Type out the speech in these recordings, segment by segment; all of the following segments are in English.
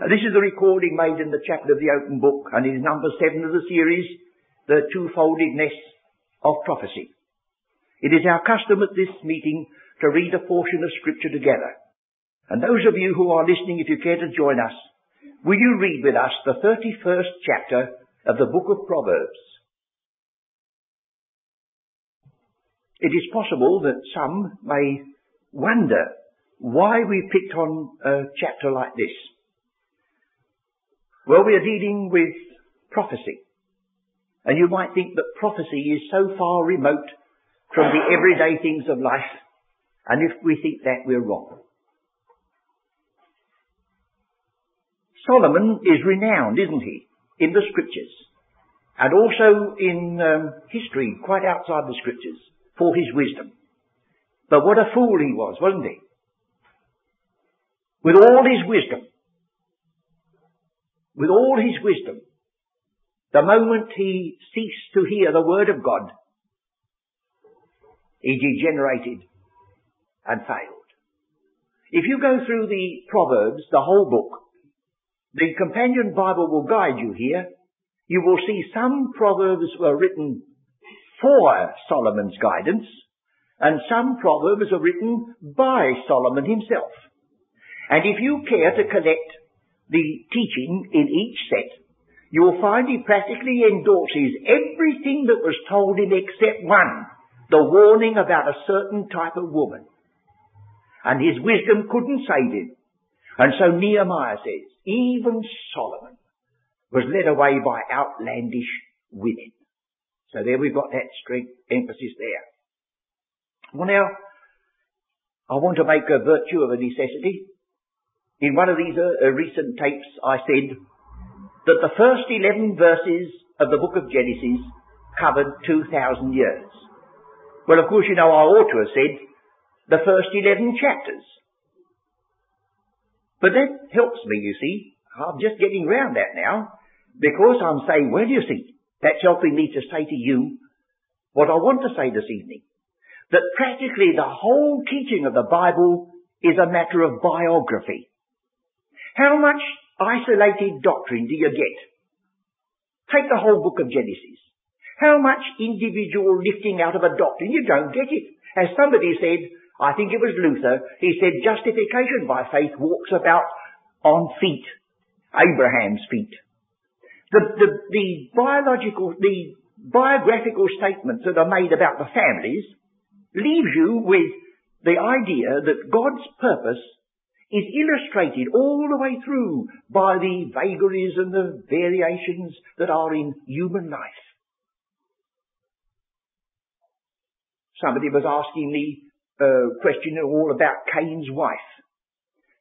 Now, this is the recording made in the Chapel of the Open Book, and is number seven of the series, The Twofoldedness of Prophecy. It is our custom at this meeting to read a portion of scripture together. And those of you who are listening, if you care to join us, will you read with us the 31st chapter of the book of Proverbs? It is possible that some may wonder why we picked on a chapter like this. Well, we are dealing with prophecy. And you might think that prophecy is so far remote from the everyday things of life. And if we think that, we're wrong. Solomon is renowned, isn't he, in the scriptures. And also in um, history, quite outside the scriptures, for his wisdom. But what a fool he was, wasn't he? With all his wisdom, with all his wisdom, the moment he ceased to hear the word of God, he degenerated and failed. If you go through the Proverbs, the whole book, the companion Bible will guide you here. You will see some Proverbs were written for Solomon's guidance, and some Proverbs are written by Solomon himself. And if you care to collect the teaching in each set, you will find he practically endorses everything that was told him except one, the warning about a certain type of woman. And his wisdom couldn't save him. And so Nehemiah says, even Solomon was led away by outlandish women. So there we've got that strength, emphasis there. Well now, I want to make a virtue of a necessity. In one of these uh, uh recent tapes I said that the first 11 verses of the book of Genesis covered 2,000 years. Well, of course, you know, I ought to have said the first 11 chapters. But that helps me, you see. I'm just getting round that now because I'm saying, well, you see, that's helping me to say to you what I want to say this evening. That practically the whole teaching of the Bible is a matter of biography. How much isolated doctrine do you get? Take the whole book of Genesis. How much individual lifting out of a doctrine? You don't get it. As somebody said, I think it was Luther, he said justification by faith walks about on feet, Abraham's feet. The, the, the biological, the biographical statements that are made about the families leaves you with the idea that God's purpose is illustrated all the way through by the vagaries and the variations that are in human life. Somebody was asking me a question all about Cain's wife.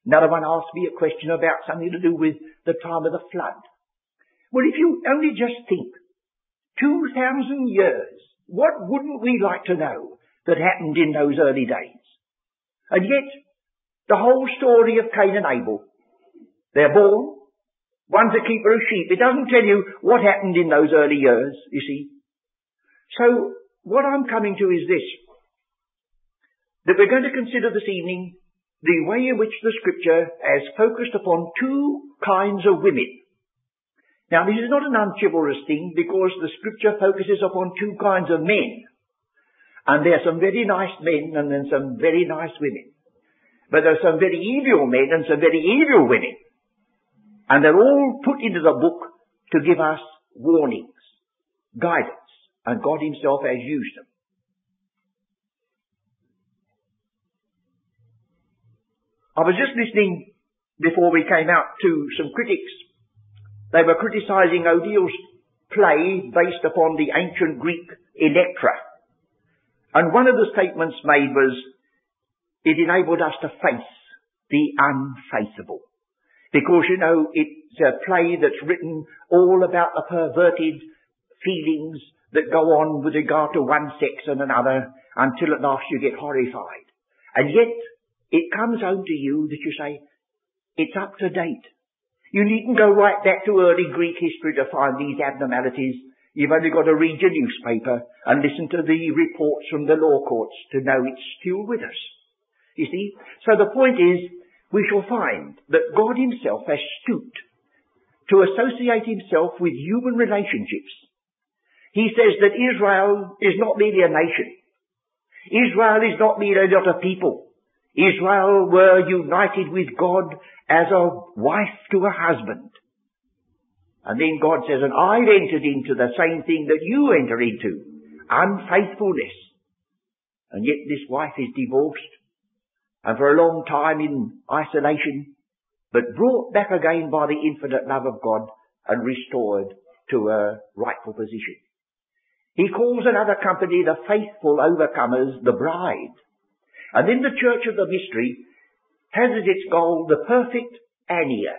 Another one asked me a question about something to do with the time of the flood. Well, if you only just think, 2,000 years, what wouldn't we like to know that happened in those early days? And yet, the whole story of Cain and Abel, they're born, one's a keeper of sheep. It doesn't tell you what happened in those early years, you see. So, what I'm coming to is this. That we're going to consider this evening the way in which the scripture has focused upon two kinds of women. Now this is not an unchivalrous thing because the scripture focuses upon two kinds of men. And there are some very nice men and then some very nice women. But there are some very evil men and some very evil women. And they're all put into the book to give us warnings, guidance. And God himself has used them. I was just listening before we came out to some critics. They were criticizing O'Neill's play based upon the ancient Greek Electra. And one of the statements made was, it enabled us to face the unfaceable. Because, you know, it's a play that's written all about the perverted feelings that go on with regard to one sex and another until at last you get horrified. And yet, it comes home to you that you say, it's up to date. You needn't go right back to early Greek history to find these abnormalities. You've only got to read your newspaper and listen to the reports from the law courts to know it's still with us. You see? So the point is, we shall find that God himself has stooped to associate himself with human relationships. He says that Israel is not merely a nation. Israel is not merely not a people. Israel were united with God as a wife to a husband. And then God says, and I've entered into the same thing that you enter into, unfaithfulness. And yet this wife is divorced, and for a long time in isolation, but brought back again by the infinite love of God and restored to a rightful position. He calls another company the faithful overcomers, the bride. And in the church of the mystery has as its goal the perfect aner,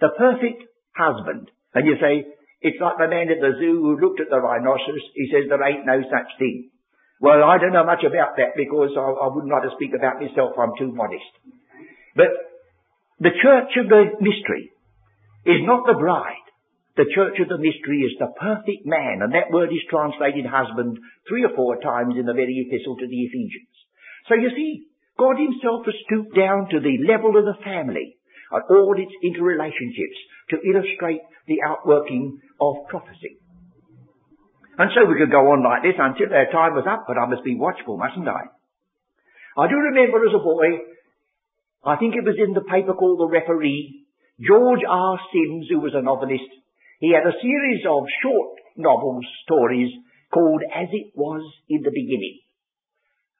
the perfect husband. And you say, it's like the man at the zoo who looked at the rhinoceros, he says there ain't no such thing. Well, I don't know much about that because I, I wouldn't like to speak about myself, I'm too modest. But the church of the mystery is not the bride. The church of the mystery is the perfect man, and that word is translated husband three or four times in the very epistle to the Ephesians. So you see, God himself has stooped down to the level of the family and all its interrelationships to illustrate the outworking of prophecy. And so we could go on like this until their time was up, but I must be watchful, mustn't I? I do remember as a boy I think it was in the paper called The Referee, George R. Sims, who was a novelist, he had a series of short novels, stories, called As It Was in the Beginning.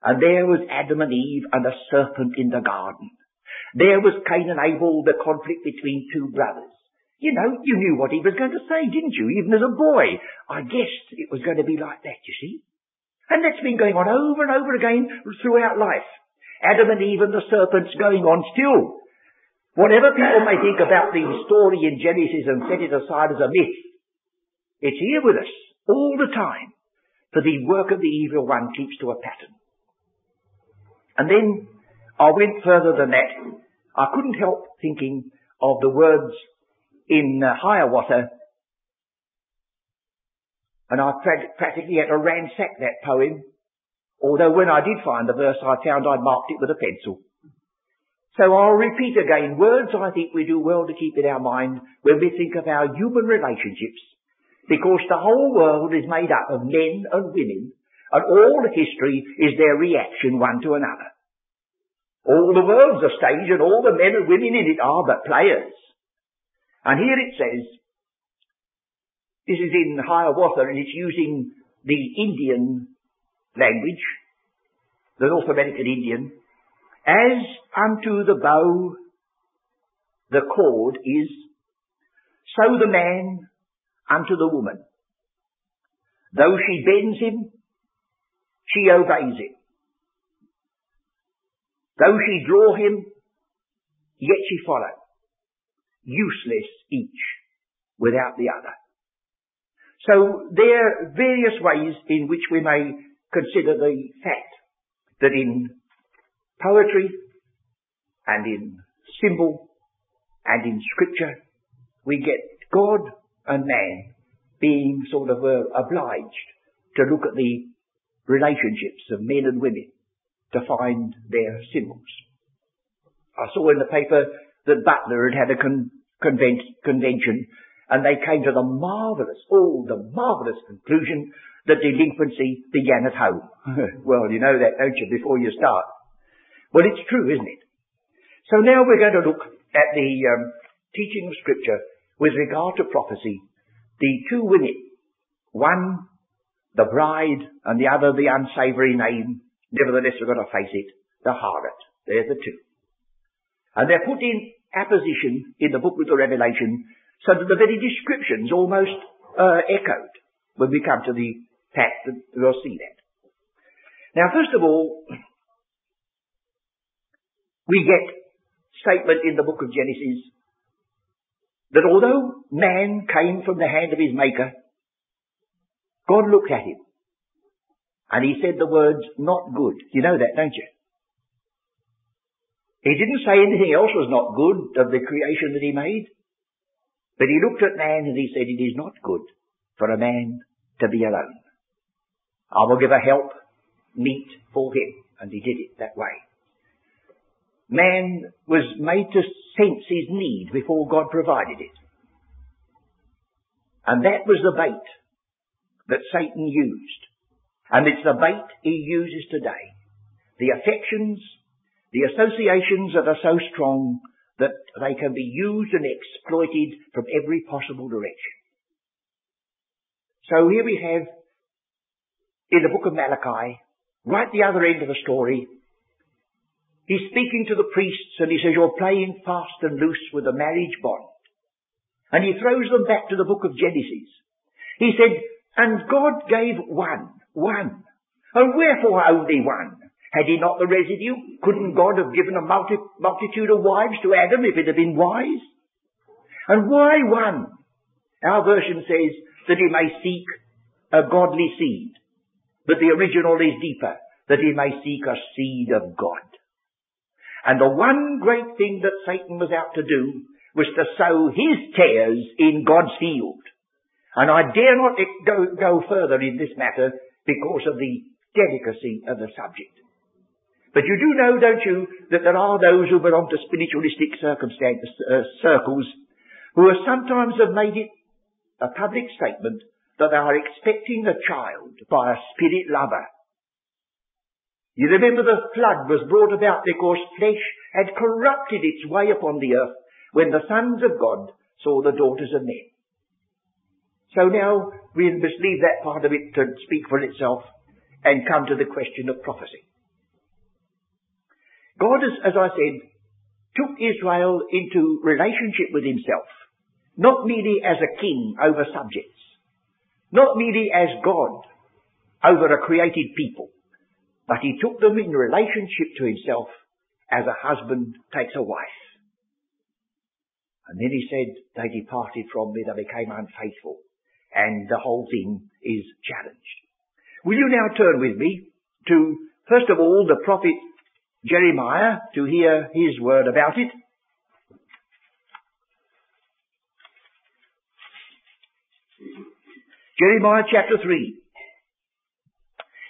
And there was Adam and Eve and a serpent in the garden. There was Cain and Abel, the conflict between two brothers. You know, you knew what he was going to say, didn't you? Even as a boy. I guessed it was going to be like that, you see. And that's been going on over and over again throughout life. Adam and Eve and the serpents going on still. Whatever people may think about the story in Genesis and set it aside as a myth, it's here with us all the time. For the work of the evil one keeps to a pattern. And then I went further than that. I couldn't help thinking of the words in uh, Hiawatha, and I practically had to ransack that poem Although when I did find the verse, I found I'd marked it with a pencil. So I'll repeat again, words I think we do well to keep in our mind when we think of our human relationships, because the whole world is made up of men and women, and all history is their reaction one to another. All the world's a stage, and all the men and women in it are but players. And here it says, this is in Hiawatha, and it's using the Indian language, the North American Indian, as unto the bow the cord is, so the man unto the woman. Though she bends him, she obeys him. Though she draw him, yet she follow. Useless each without the other. So there are various ways in which we may consider the fact that in poetry and in symbol and in scripture we get God and man being sort of uh, obliged to look at the relationships of men and women to find their symbols. I saw in the paper that Butler had had a con- convention and they came to the marvellous, oh, the marvellous conclusion that delinquency began at home. well, you know that, don't you, before you start. Well, it's true, isn't it? So now we're going to look at the um, teaching of Scripture with regard to prophecy. The two women, one the bride and the other the unsavoury name, nevertheless we've got to face it, the harlot. They're the two. And they're put in apposition in the book of the Revelation so that the very descriptions almost uh, echoed when we come to the fact that we'll see that. Now, first of all, we get statement in the book of Genesis that although man came from the hand of his maker, God looked at him and he said the words, not good. You know that, don't you? He didn't say anything else was not good of the creation that he made. But he looked at man and he said, it is not good for a man to be alone. I will give a help meet for him. And he did it that way. man was made to sense his need before God provided it. And that was the bait that Satan used. And it's the bait he uses today. The affections, the associations that are so strong that they can be used and exploited from every possible direction. So here we have, in the book of Malachi, right the other end of the story, he's speaking to the priests and he says, you're playing fast and loose with the marriage bond. And he throws them back to the book of Genesis. He said, and God gave one, one. And wherefore only one? Had he not the residue? Couldn't God have given a multi- multitude of wives to Adam if it had been wise? And why one? Our version says that he may seek a godly seed. But the original is deeper, that he may seek a seed of God. And the one great thing that Satan was out to do was to sow his tares in God's field. And I dare not go, go further in this matter because of the delicacy of the subject. But you do know, don't you, that there are those who belong to spiritualistic uh, circles who have sometimes have made it a public statement that they are expecting a child by a spirit lover. You remember the flood was brought about because flesh had corrupted its way upon the earth when the sons of God saw the daughters of men. So now we must leave that part of it to speak for itself and come to the question of prophecy. God, as, as I said, took Israel into relationship with himself, not merely as a king over subjects, not merely as God over a created people, but he took them in relationship to himself as a husband takes a wife. And then he said, they departed from me, they became unfaithful. And the whole thing is challenged. Will you now turn with me to, first of all, the prophet Jeremiah to hear his word about it. Jeremiah chapter 3.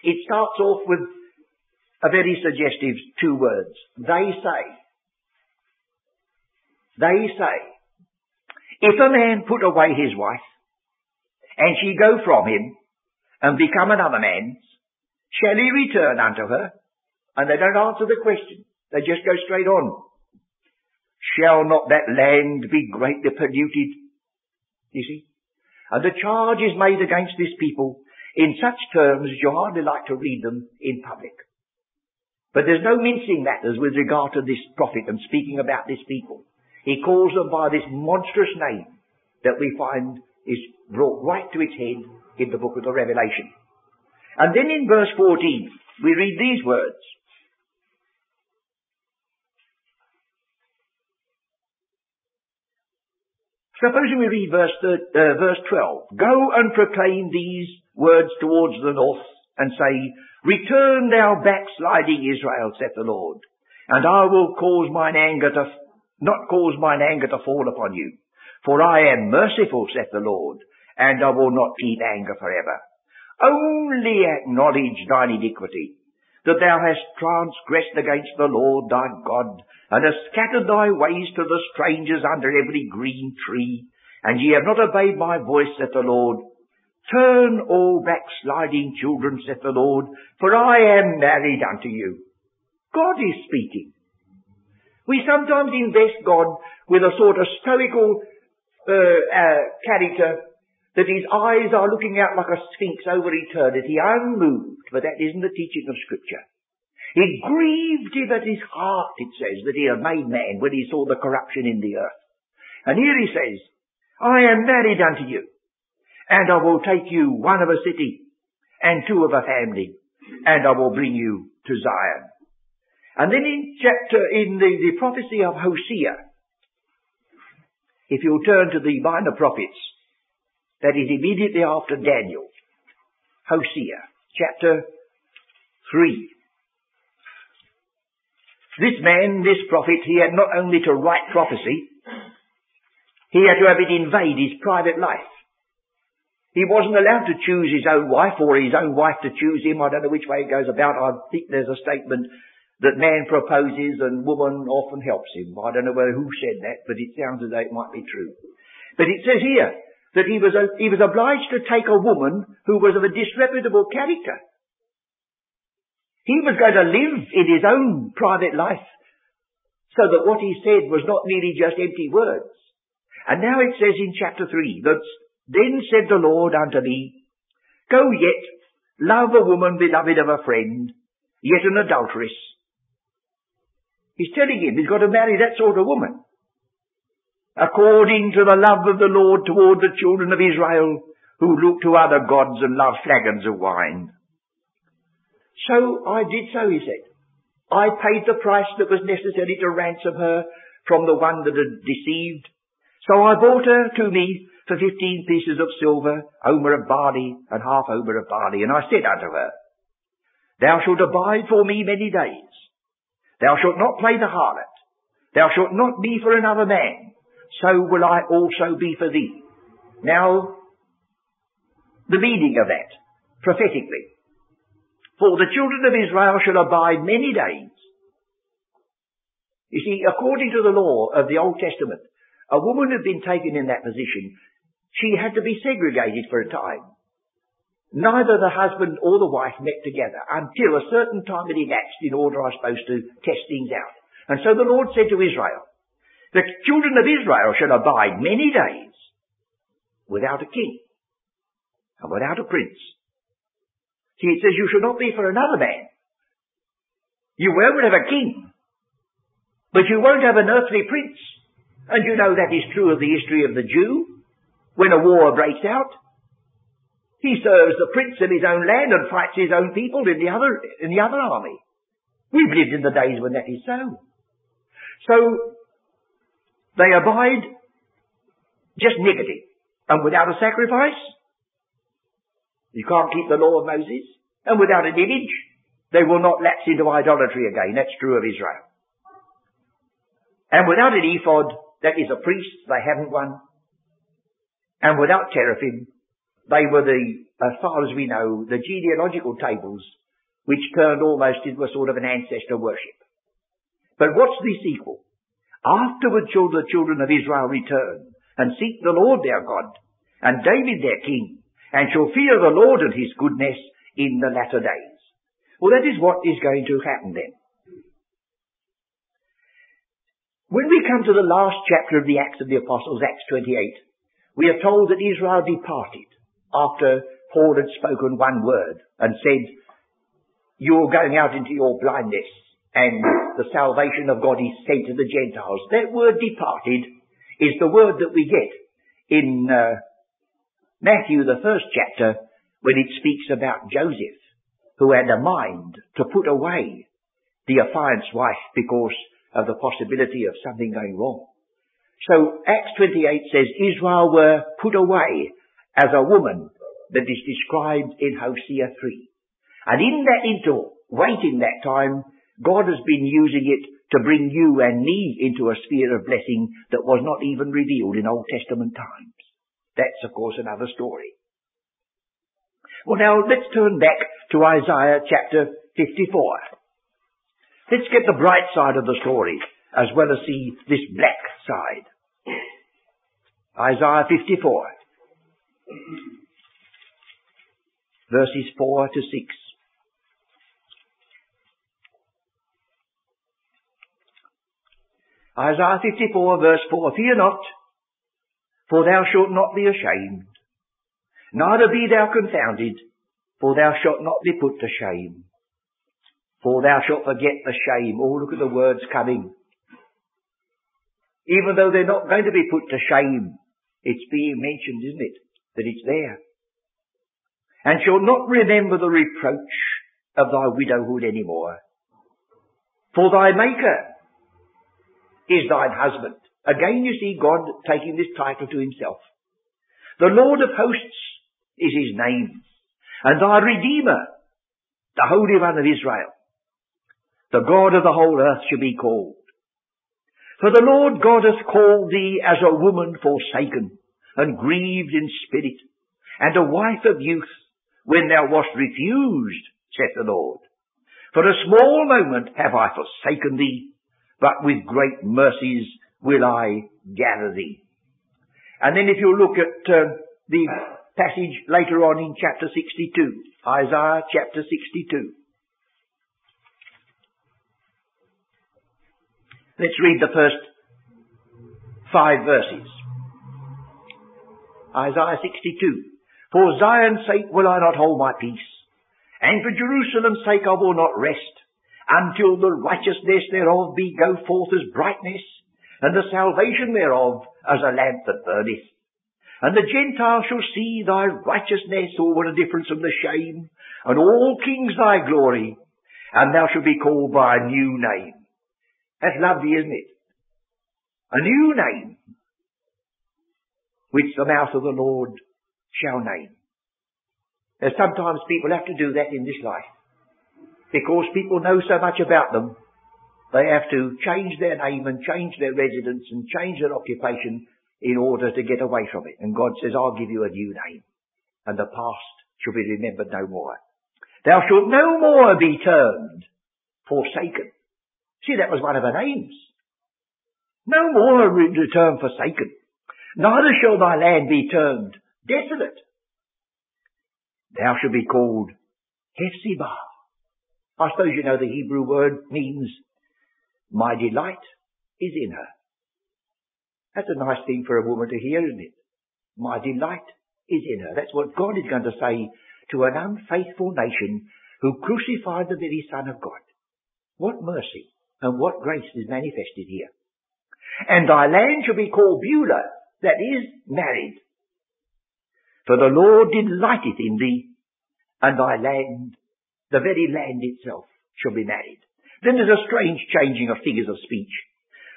It starts off with a very suggestive two words. They say. They say. If a man put away his wife, and she go from him, and become another man's, shall he return unto her? And they don't answer the question. They just go straight on. Shall not that land be greatly polluted? You see? And the charge is made against this people in such terms as you hardly like to read them in public. But there's no mincing matters with regard to this prophet and speaking about this people. He calls them by this monstrous name that we find is brought right to its head in the book of the Revelation. And then in verse 14, we read these words. Supposing we read verse, uh, verse 12. Go and proclaim these words towards the north and say, Return thou backsliding Israel, saith the Lord, and I will cause mine anger to, not cause mine anger to fall upon you. For I am merciful, saith the Lord, and I will not keep anger forever. Only acknowledge thine iniquity, that thou hast transgressed against the Lord thy God, and hast scattered thy ways to the strangers under every green tree, and ye have not obeyed my voice, saith the Lord. Turn, all backsliding children, saith the Lord, for I am married unto you. God is speaking. We sometimes invest God with a sort of stoical uh, uh, character that his eyes are looking out like a sphinx over eternity, unmoved, but that isn't the teaching of Scripture. It grieved him at his heart, it says, that he had made man when he saw the corruption in the earth. And here he says, I am married unto you, and I will take you one of a city, and two of a family, and I will bring you to Zion. And then in chapter, in the, the prophecy of Hosea, if you'll turn to the minor prophets, that is immediately after Daniel, Hosea, chapter 3. This man, this prophet, he had not only to write prophecy, he had to have it invade his private life. He wasn't allowed to choose his own wife or his own wife to choose him. I don't know which way it goes about. I think there's a statement that man proposes and woman often helps him. I don't know whether who said that, but it sounds as though it might be true. But it says here that he was, a, he was obliged to take a woman who was of a disreputable character. He was going to live in his own private life so that what he said was not merely just empty words. And now it says in chapter 3 that then said the Lord unto me, Go yet, love a woman beloved of a friend, yet an adulteress, He's telling him he's got to marry that sort of woman. According to the love of the Lord toward the children of Israel, who look to other gods and love flagons of wine. So I did so, he said. I paid the price that was necessary to ransom her from the one that had deceived. So I bought her to me for fifteen pieces of silver, omer of barley, and half omer of barley. And I said unto her, Thou shalt abide for me many days. Thou shalt not play the harlot. Thou shalt not be for another man. So will I also be for thee. Now, the meaning of that, prophetically. For the children of Israel shall abide many days. You see, according to the law of the Old Testament, a woman who had been taken in that position. She had to be segregated for a time. Neither the husband or the wife met together until a certain time had elapsed in order, I suppose, to test things out. And so the Lord said to Israel, the children of Israel shall abide many days without a king and without a prince. See, it says you shall not be for another man. You won't have a king, but you won't have an earthly prince. And you know that is true of the history of the Jew. When a war breaks out, he serves the prince of his own land and fights his own people in the other, in the other army. We've lived in the days when that is so. So, they abide just niggardly and without a sacrifice. You can't keep the law of Moses. And without an image, they will not lapse into idolatry again. That's true of Israel. And without an ephod, that is a priest, they haven't one. And without teraphim, they were the, as far as we know, the genealogical tables which turned almost into a sort of an ancestor worship. But what's this equal? Afterward shall the children of Israel return and seek the Lord their God and David their king and shall fear the Lord and his goodness in the latter days. Well, that is what is going to happen then. When we come to the last chapter of the Acts of the Apostles, Acts 28, we are told that Israel departed after Paul had spoken one word and said, you're going out into your blindness and the salvation of God is sent to the Gentiles. That word departed is the word that we get in uh, Matthew, the first chapter, when it speaks about Joseph, who had a mind to put away the affianced wife because of the possibility of something going wrong. So Acts 28 says Israel were put away as a woman that is described in Hosea 3. And in that interval, waiting that time, God has been using it to bring you and me into a sphere of blessing that was not even revealed in Old Testament times. That's of course another story. Well now, let's turn back to Isaiah chapter 54. Let's get the bright side of the story as well as see this black side. Isaiah 54 verses 4 to 6. Isaiah 54 verse 4, Fear not, for thou shalt not be ashamed, neither be thou confounded, for thou shalt not be put to shame. For thou shalt forget the shame. Oh, look at the words coming. Even though they're not going to be put to shame, it's being mentioned, isn't it? That it's there and shall not remember the reproach of thy widowhood any more. For thy Maker is thine husband. Again you see God taking this title to himself. The Lord of hosts is his name, and thy Redeemer, the Holy One of Israel. The God of the whole earth shall be called. For the Lord God hath called thee as a woman forsaken, and grieved in spirit, and a wife of youth, when thou wast refused, saith the Lord. For a small moment have I forsaken thee, but with great mercies will I gather thee. And then if you look at uh, the passage later on in chapter 62, Isaiah chapter 62. Let's read the first five verses. Isaiah 62. For Zion's sake will I not hold my peace, and for Jerusalem's sake I will not rest, until the righteousness thereof be go forth as brightness, and the salvation thereof as a lamp that burneth. And the Gentiles shall see thy righteousness, or what a difference from the shame, and all kings thy glory, and thou shalt be called by a new name. That's lovely, isn't it? A new name, which the mouth of the Lord shall name. Now sometimes people have to do that in this life. Because people know so much about them, they have to change their name and change their residence and change their occupation in order to get away from it. And God says, I'll give you a new name. And the past shall be remembered no more. Thou shalt no more be termed forsaken. See, that was one of her names. No more a term forsaken. Neither shall thy land be termed desolate. Thou shalt be called Hephzibah. I suppose you know the Hebrew word means my delight is in her. That's a nice thing for a woman to hear, isn't it? My delight is in her. That's what God is going to say to an unfaithful nation who crucified the very Son of God. What mercy and what grace is manifested here. And thy land shall be called Beulah, that is, married. For the Lord delighteth in thee, and thy land, the very land itself, shall be married. Then there's a strange changing of figures of speech.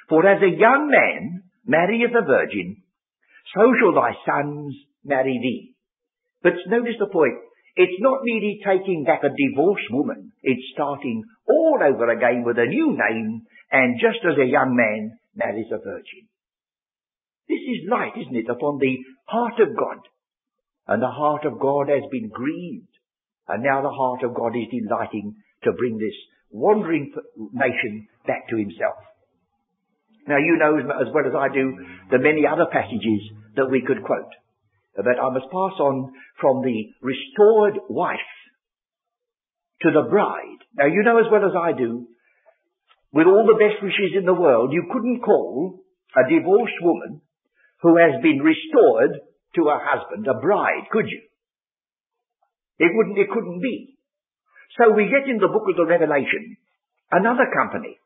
For as a young man marrieth a virgin, so shall thy sons marry thee. But notice the point. It's not merely taking back a divorced woman. It's starting all over again with a new name and just as a young man marries a virgin. This is light, isn't it, upon the heart of God. And the heart of God has been grieved. And now the heart of God is delighting to bring this wandering nation back to himself. Now you know as well as I do the many other passages that we could quote. But I must pass on from the restored wife to the bride. Now you know as well as I do, with all the best wishes in the world, you couldn't call a divorced woman who has been restored to her husband a bride, could you? It wouldn't, it couldn't be. So we get in the book of the Revelation another company.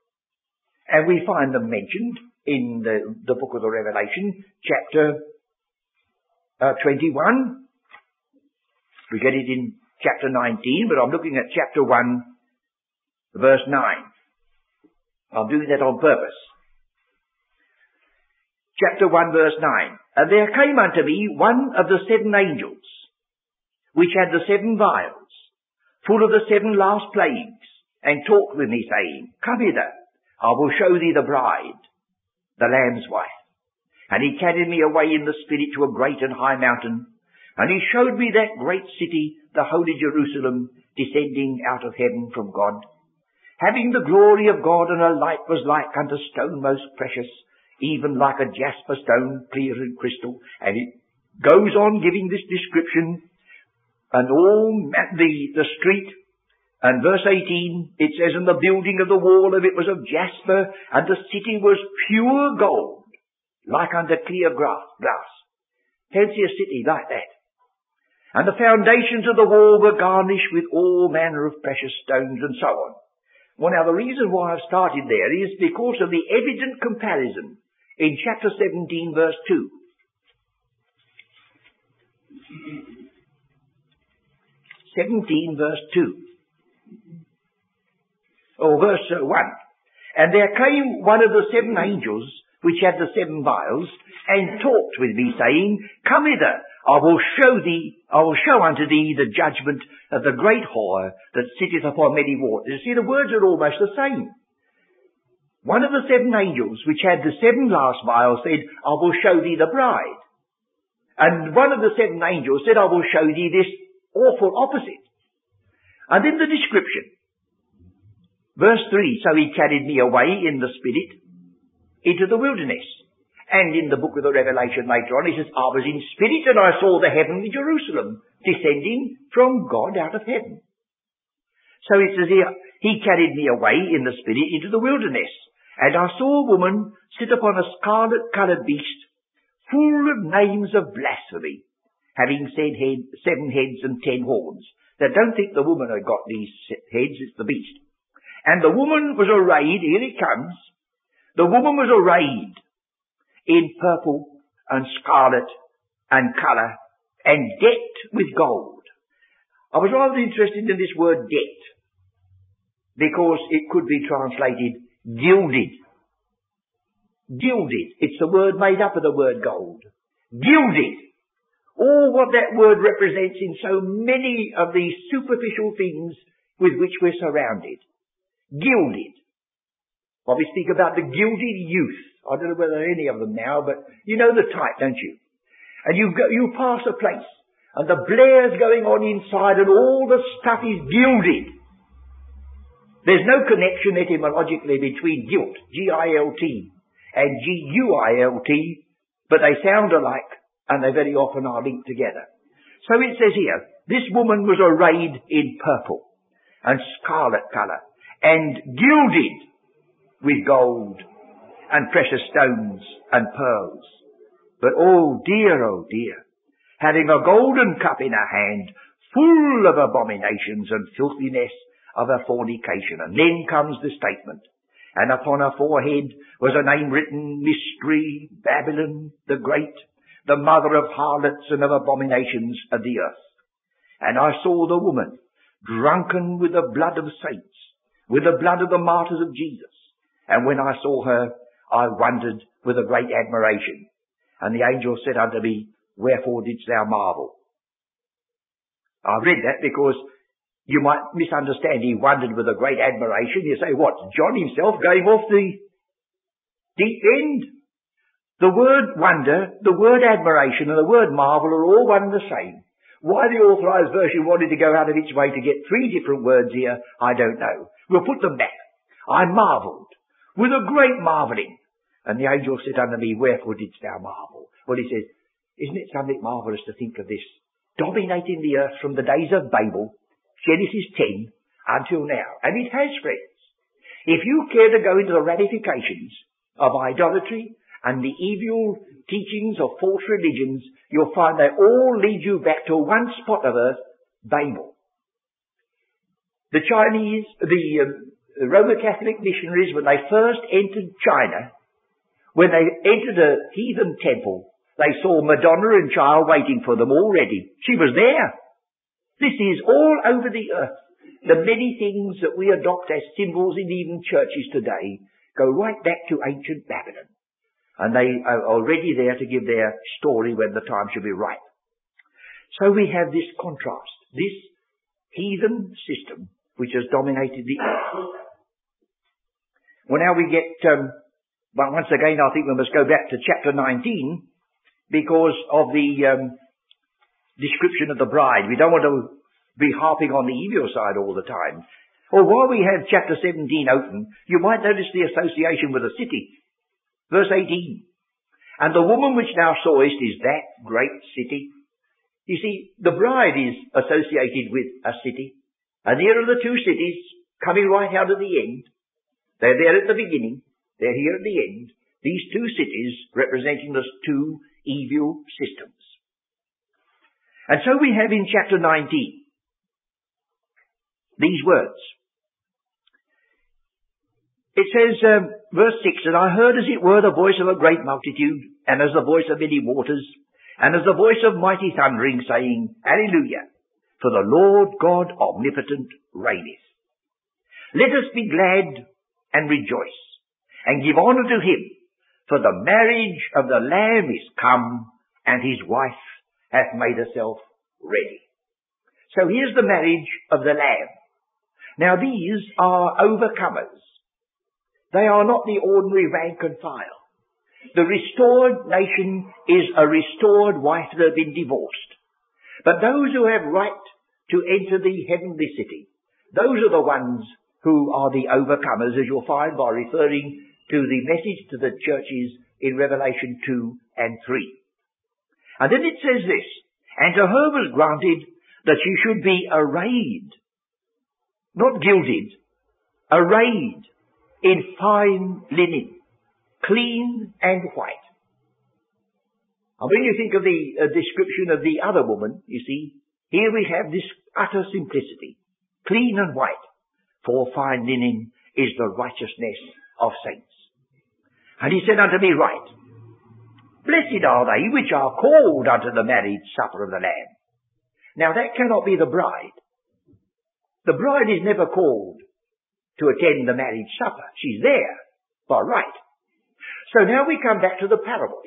And we find them mentioned in the, the book of the Revelation, chapter uh, 21. We get it in chapter 19, but I'm looking at chapter 1, verse 9. I'm doing that on purpose. Chapter 1, verse 9. And there came unto me one of the seven angels, which had the seven vials, full of the seven last plagues, and talked with me, saying, Come hither, I will show thee the bride, the Lamb's wife. And he carried me away in the Spirit to a great and high mountain, and he showed me that great city, the holy Jerusalem, descending out of heaven from God, having the glory of God, and her light was like unto stone most precious, even like a jasper stone, clear and crystal. And it goes on giving this description and all met the, the street. And verse 18, it says, And the building of the wall of it was of jasper, and the city was pure gold, like unto clear glass. Fancy a city like that. And the foundations of the wall were garnished with all manner of precious stones and so on. Well now the reason why I've started there is because of the evident comparison in chapter 17 verse 2. 17 verse 2. Or verse uh, 1. And there came one of the seven angels which had the seven vials and talked with me saying, Come hither, I will show thee, I will show unto thee the judgment of the great whore that sitteth upon many waters. You see, the words are almost the same. One of the seven angels which had the seven last vials said, I will show thee the bride. And one of the seven angels said, I will show thee this awful opposite. And in the description, Verse 3, so he carried me away in the Spirit into the wilderness. And in the book of the Revelation later on, he says, I was in spirit and I saw the heavenly Jerusalem descending from God out of heaven. So it says here, he carried me away in the spirit into the wilderness. And I saw a woman sit upon a scarlet coloured beast, full of names of blasphemy, having said head, seven heads and ten horns. Now don't think the woman had got these heads, it's the beast. And the woman was arrayed, here it comes, the woman was arrayed in purple and scarlet and colour and decked with gold. I was rather interested in this word decked because it could be translated gilded. Gilded. It's the word made up of the word gold. Gilded. All what that word represents in so many of these superficial things with which we're surrounded. Gilded. Well, we speak about the gilded youth. I don't know whether any of them now, but you know the type, don't you? And you go, you pass a place, and the blare's going on inside, and all the stuff is gilded. There's no connection etymologically between gilt, G-I-L-T, and G-U-I-L-T, but they sound alike, and they very often are linked together. So it says here, this woman was arrayed in purple and scarlet colour and gilded with gold and precious stones and pearls. But oh dear, oh dear, having a golden cup in her hand, full of abominations and filthiness of her fornication. And then comes the statement. And upon her forehead was a name written, Mystery, Babylon the Great, the mother of harlots and of abominations of the earth. And I saw the woman, drunken with the blood of saints, with the blood of the martyrs of Jesus. And when I saw her, I wondered with a great admiration. And the angel said unto me, Wherefore didst thou marvel? I read that because you might misunderstand. He wondered with a great admiration. You say, what? John himself going off the deep end? The word wonder, the word admiration, and the word marvel are all one and the same. Why the authorized version wanted to go out of its way to get three different words here, I don't know. We'll put them back. I marveled with a great marvelling. And the angel said unto me, Wherefore didst thou marvel? Well, he says, Isn't it something marvellous to think of this? Dominating the earth from the days of Babel, Genesis 10, until now. And it has, friends. If you care to go into the ramifications of idolatry and the evil teachings of false religions, you'll find they all lead you back to one spot of earth, Babel. The Chinese, the um, Roman Catholic missionaries, when they first entered China, when they entered a heathen temple, they saw Madonna and child waiting for them already. She was there. This is all over the earth. The many things that we adopt as symbols in even churches today go right back to ancient Babylon. And they are already there to give their story when the time should be ripe. So we have this contrast, this heathen system which has dominated the earth. Well, now we get, um, well, once again, I think we must go back to chapter 19 because of the um, description of the bride. We don't want to be harping on the evil side all the time. Or while we have chapter 17 open, you might notice the association with a city. Verse 18. And the woman which thou sawest is that great city. You see, the bride is associated with a city. And here are the two cities coming right out of the end. They're there at the beginning. They're here at the end. These two cities representing the two evil systems. And so we have in chapter 19 these words. It says, um, verse 6, And I heard as it were the voice of a great multitude, and as the voice of many waters, and as the voice of mighty thundering, saying, Alleluia, for the Lord God omnipotent reigneth. Let us be glad and rejoice and give honor to him for the marriage of the lamb is come and his wife hath made herself ready. So here's the marriage of the lamb. Now these are overcomers. They are not the ordinary rank and file. The restored nation is a restored wife that has been divorced. But those who have right to enter the heavenly city, those are the ones who are the overcomers, as you'll find by referring to the message to the churches in Revelation 2 and 3. And then it says this, and to her was granted that she should be arrayed, not gilded, arrayed in fine linen, clean and white. And when you think of the uh, description of the other woman, you see, here we have this utter simplicity, clean and white, for fine linen is the righteousness of saints. And he said unto me, Right, blessed are they which are called unto the marriage supper of the Lamb. Now that cannot be the bride. The bride is never called to attend the marriage supper. She's there by right. So now we come back to the parable.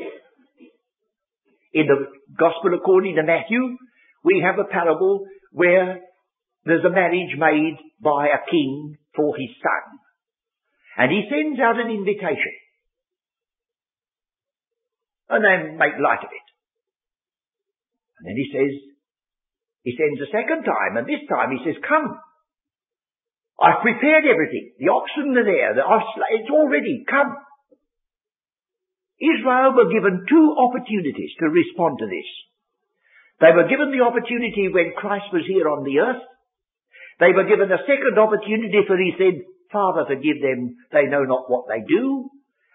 In the Gospel according to Matthew, we have a parable where there's a marriage made by a king for his son. And he sends out an invitation. And they make light of it. And then he says, he sends a second time, and this time he says, come. I've prepared everything. The oxen are there. The it's all ready. Come. Israel were given two opportunities to respond to this. They were given the opportunity when Christ was here on the earth. They were given a second opportunity for he said, Father, forgive them, they know not what they do.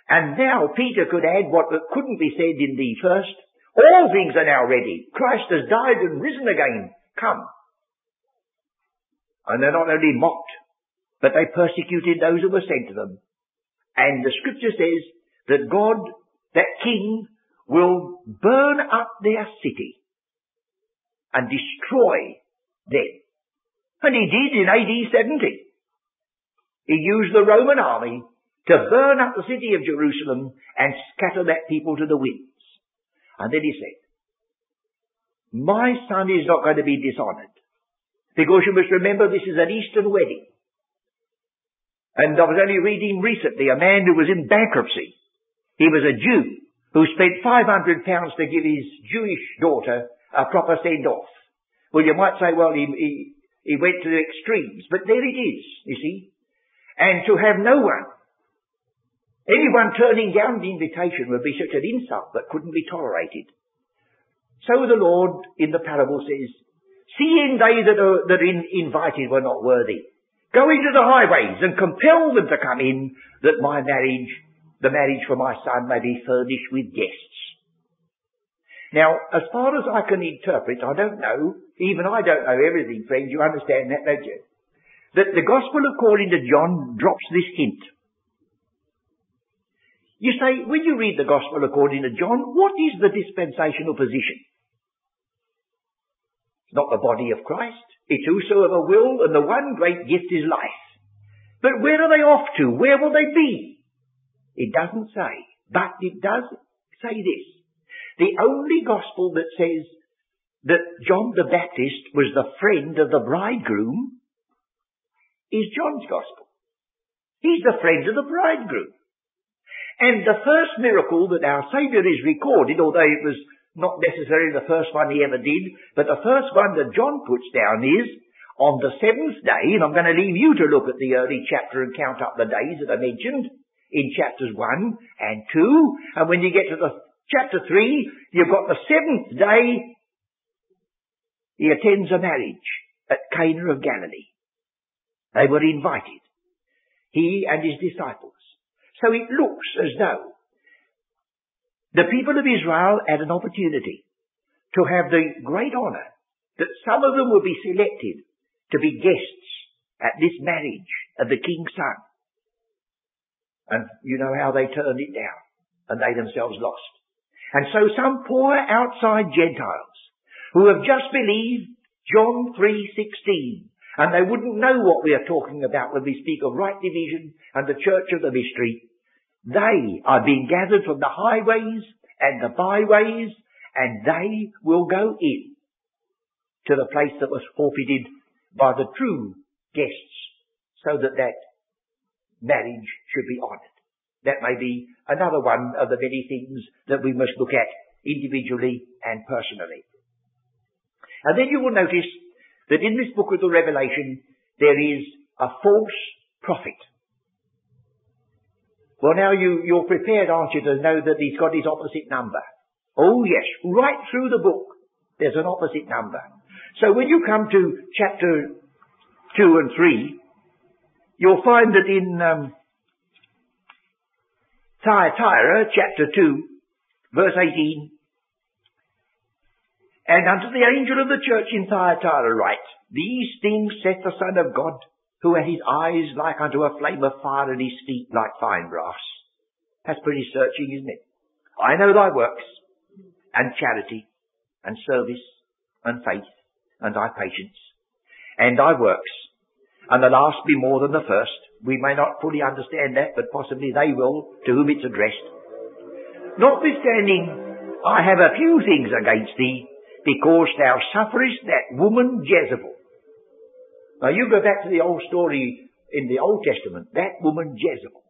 And now Peter could add what couldn't be said in the first. All things are now ready. Christ has died and risen again. Come. And they're not only mocked, but they persecuted those who were sent to them. And the scripture says that God that king will burn up their city and destroy them. And he did in AD 70. He used the Roman army to burn up the city of Jerusalem and scatter that people to the winds. And then he said, my son is not going to be dishonored. Because you must remember this is an Eastern wedding. And I was only reading recently a man who was in bankruptcy he was a Jew who spent 500 pounds to give his Jewish daughter a proper send-off. Well, you might say, well, he, he, he went to the extremes, but there it is, you see. And to have no one, anyone turning down the invitation would be such an insult that couldn't be tolerated. So the Lord in the parable says, seeing they that are, that in, invited were not worthy, go into the highways and compel them to come in that my marriage the marriage for my son may be furnished with guests. Now, as far as I can interpret, I don't know, even I don't know everything, friends, you understand that, don't you? That the Gospel according to John drops this hint. You say, when you read the Gospel according to John, what is the dispensational position? Not the body of Christ. It's whosoever will, and the one great gift is life. But where are they off to? Where will they be? It doesn't say, but it does say this. The only gospel that says that John the Baptist was the friend of the bridegroom is John's gospel. He's the friend of the bridegroom. And the first miracle that our Saviour is recorded, although it was not necessarily the first one he ever did, but the first one that John puts down is on the seventh day, and I'm going to leave you to look at the early chapter and count up the days that are mentioned, in chapters 1 and 2. And when you get to the chapter 3, you've got the seventh day, he attends a marriage at Cana of Galilee. They were invited. He and his disciples. So it looks as though the people of Israel had an opportunity to have the great honour that some of them would be selected to be guests at this marriage of the king's son. And you know how they turned it down. And they themselves lost. And so some poor outside Gentiles who have just believed John 3.16 and they wouldn't know what we are talking about when we speak of right division and the church of the mystery. They are being gathered from the highways and the byways and they will go in to the place that was forfeited by the true guests so that that marriage should be honoured. That may be another one of the many things that we must look at individually and personally. And then you will notice that in this book of the Revelation, there is a false prophet. Well now you, you're prepared, aren't you, to know that he's got his opposite number. Oh yes, right through the book, there's an opposite number. So when you come to chapter 2 and 3, you'll find that in um, Thyatira, chapter 2, verse 18, and unto the angel of the church in Thyatira write, These things saith the Son of God, who had his eyes like unto a flame of fire and his feet like fine brass. That's pretty searching, isn't it? I know thy works, and charity, and service, and faith, and thy patience, and thy works, and the last be more than the first. We may not fully understand that, but possibly they will, to whom it's addressed. Notwithstanding, I have a few things against thee, because thou sufferest that woman Jezebel. Now you go back to the old story in the Old Testament, that woman Jezebel.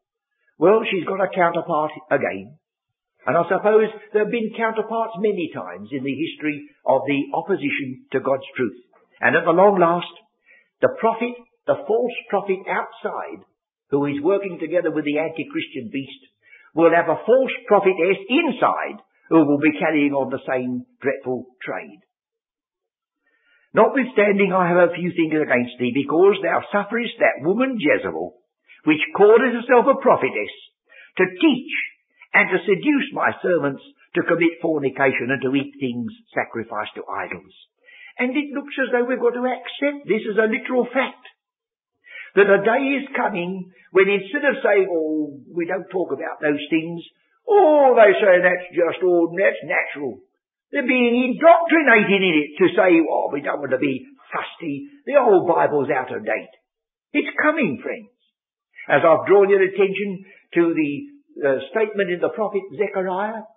Well, she's got a counterpart again. And I suppose there have been counterparts many times in the history of the opposition to God's truth. And at the long last, the prophet, the false prophet outside, who is working together with the anti-Christian beast, will have a false prophetess inside who will be carrying on the same dreadful trade. Notwithstanding I have a few things against thee, because thou sufferest that woman Jezebel, which calleth herself a prophetess, to teach and to seduce my servants to commit fornication and to eat things sacrificed to idols. And it looks as though we've got to accept this as a literal fact. That a day is coming when instead of saying, oh, we don't talk about those things, oh, they say that's just ordinary, that's natural. They're being indoctrinated in it to say, oh, we don't want to be fusty. The old Bible's out of date. It's coming, friends. As I've drawn your attention to the uh, statement in the prophet Zechariah,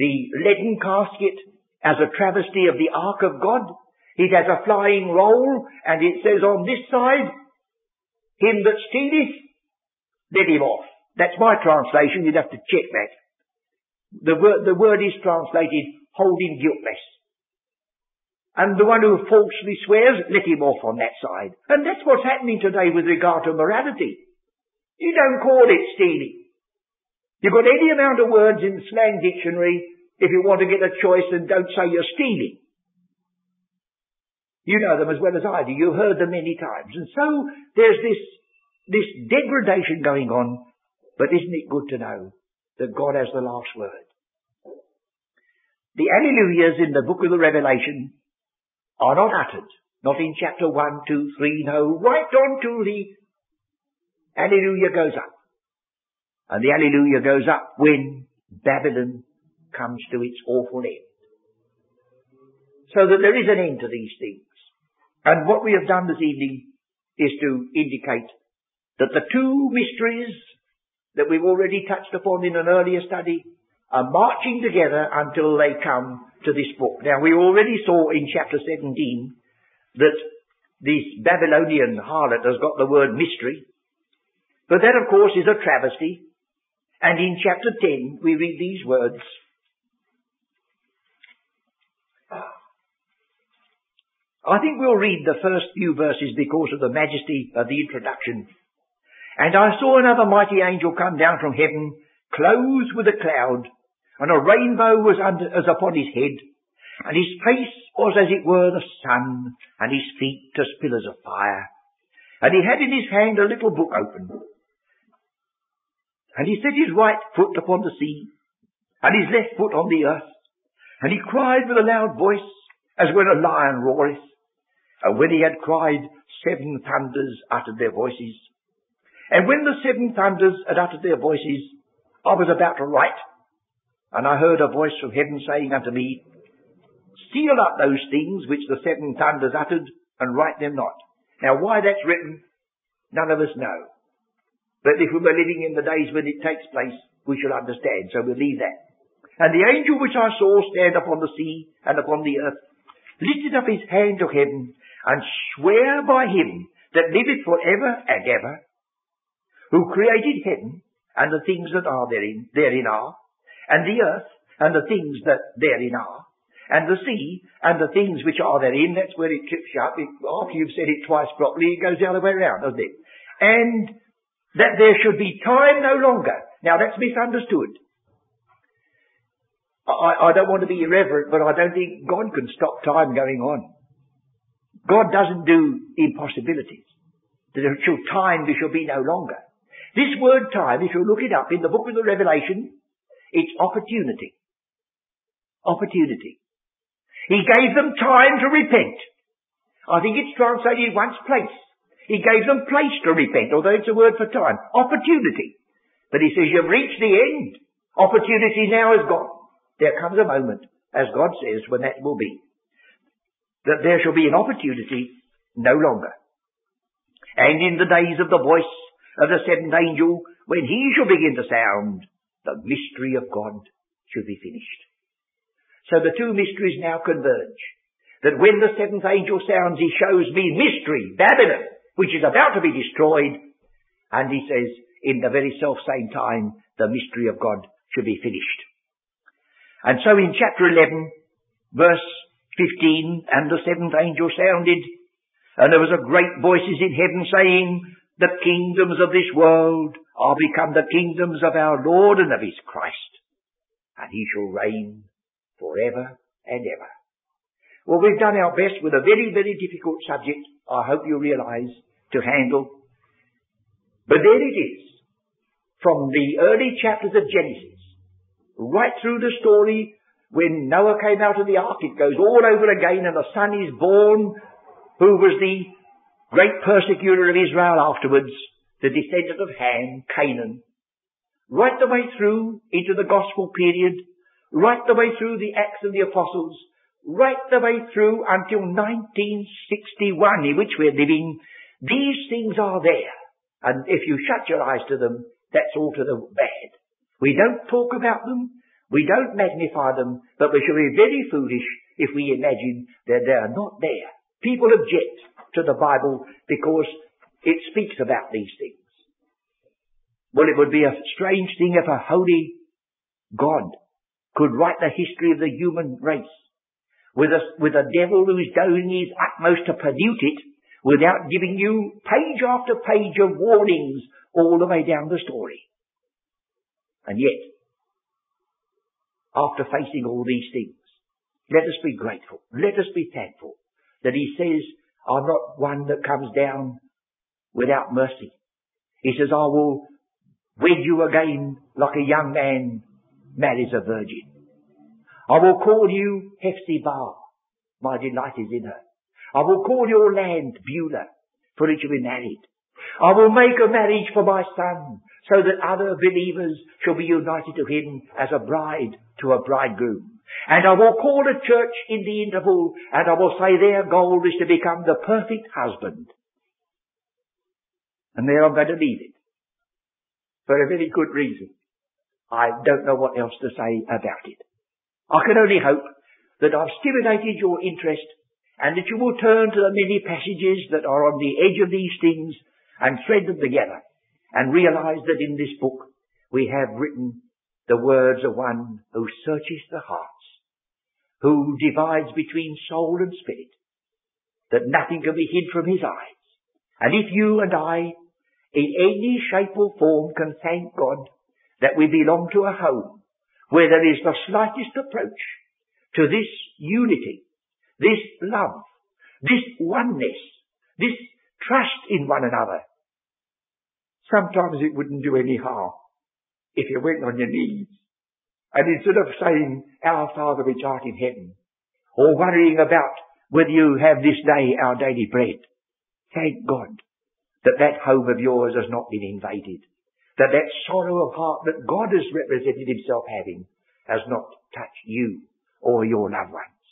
the leaden casket as a travesty of the ark of God. It has a flying roll and it says on this side, him that stealeth, let him off. That's my translation. You'd have to check that. The word, the word is translated, hold him guiltless. And the one who falsely swears, let him off on that side. And that's what's happening today with regard to morality. You don't call it stealing. You've got any amount of words in the slang dictionary if you want to get a choice and don't say you're stealing. You know them as well as I do. You've heard them many times. And so there's this, this degradation going on. But isn't it good to know that God has the last word? The Alleluias in the book of the Revelation are not uttered. Not in chapter 1, 2, 3, no, right on to the Alleluia goes up. And the Alleluia goes up when Babylon comes to its awful end. So that there is an end to these things. And what we have done this evening is to indicate that the two mysteries that we've already touched upon in an earlier study are marching together until they come to this book. Now we already saw in chapter 17 that this Babylonian harlot has got the word mystery, but that of course is a travesty and in chapter 10, we read these words. I think we'll read the first few verses because of the majesty of the introduction. And I saw another mighty angel come down from heaven, clothed with a cloud, and a rainbow was under, as upon his head, and his face was as it were the sun, and his feet as pillars of fire. And he had in his hand a little book open, and he set his right foot upon the sea, and his left foot on the earth. And he cried with a loud voice, as when a lion roareth. And when he had cried, seven thunders uttered their voices. And when the seven thunders had uttered their voices, I was about to write. And I heard a voice from heaven saying unto me, Seal up those things which the seven thunders uttered, and write them not. Now why that's written, none of us know. But if we were living in the days when it takes place, we shall understand. So we'll leave that. And the angel which I saw stand upon the sea and upon the earth lifted up his hand to heaven and swear by him that liveth for ever and ever, who created heaven and the things that are therein, therein are, and the earth and the things that therein are, and the sea and the things which are therein. That's where it trips you up. It, after you've said it twice properly, it goes the other way around, doesn't it? And that there should be time no longer. Now that's misunderstood. I, I don't want to be irreverent, but I don't think God can stop time going on. God doesn't do impossibilities. There shall time there shall be no longer. This word time, if you look it up in the book of the Revelation, it's opportunity. Opportunity. He gave them time to repent. I think it's translated once place. He gave them place to repent, although it's a word for time. Opportunity. But he says, you've reached the end. Opportunity now is gone. There comes a moment, as God says, when that will be. That there shall be an opportunity no longer. And in the days of the voice of the seventh angel, when he shall begin to sound, the mystery of God shall be finished. So the two mysteries now converge. That when the seventh angel sounds, he shows me mystery, Babylon, which is about to be destroyed. And he says, in the very self same time, the mystery of God should be finished. And so in chapter 11, verse 15, and the seventh angel sounded, and there was a great voices in heaven saying, the kingdoms of this world are become the kingdoms of our Lord and of his Christ, and he shall reign forever and ever. Well, we've done our best with a very, very difficult subject, I hope you realize, to handle. But there it is. From the early chapters of Genesis, right through the story when Noah came out of the ark, it goes all over again and the son is born who was the great persecutor of Israel afterwards, the descendant of Ham, Canaan. Right the way through into the gospel period, right the way through the Acts of the Apostles, right the way through until 1961 in which we're living, these things are there. And if you shut your eyes to them, that's all to the bad. We don't talk about them, we don't magnify them, but we shall be very foolish if we imagine that they are not there. People object to the Bible because it speaks about these things. Well, it would be a strange thing if a holy God could write the history of the human race with a, with a devil who's doing his utmost to pollute it without giving you page after page of warnings all the way down the story. And yet, after facing all these things, let us be grateful. Let us be thankful that he says, I'm not one that comes down without mercy. He says, I will wed you again like a young man marries a virgin. I will call you Hephzibah. My delight is in her. I will call your land Beulah, for it shall be married. I will make a marriage for my son, so that other believers shall be united to him as a bride to a bridegroom. And I will call a church in the interval, and I will say their goal is to become the perfect husband. And there I'm going to leave it. For a very good reason. I don't know what else to say about it. I can only hope that I've stimulated your interest and that you will turn to the many passages that are on the edge of these things and thread them together and realize that in this book we have written the words of one who searches the hearts, who divides between soul and spirit, that nothing can be hid from his eyes. And if you and I, in any shape or form, can thank God that we belong to a home where there is the slightest approach to this unity, this love, this oneness, this trust in one another. Sometimes it wouldn't do any harm if you went on your knees and instead of saying, Our Father which art in heaven, or worrying about whether you have this day our daily bread, thank God that that home of yours has not been invaded that that sorrow of heart that God has represented himself having has not touched you or your loved ones.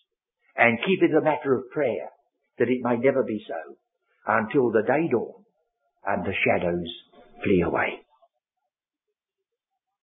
And keep it a matter of prayer that it may never be so until the day dawn and the shadows flee away.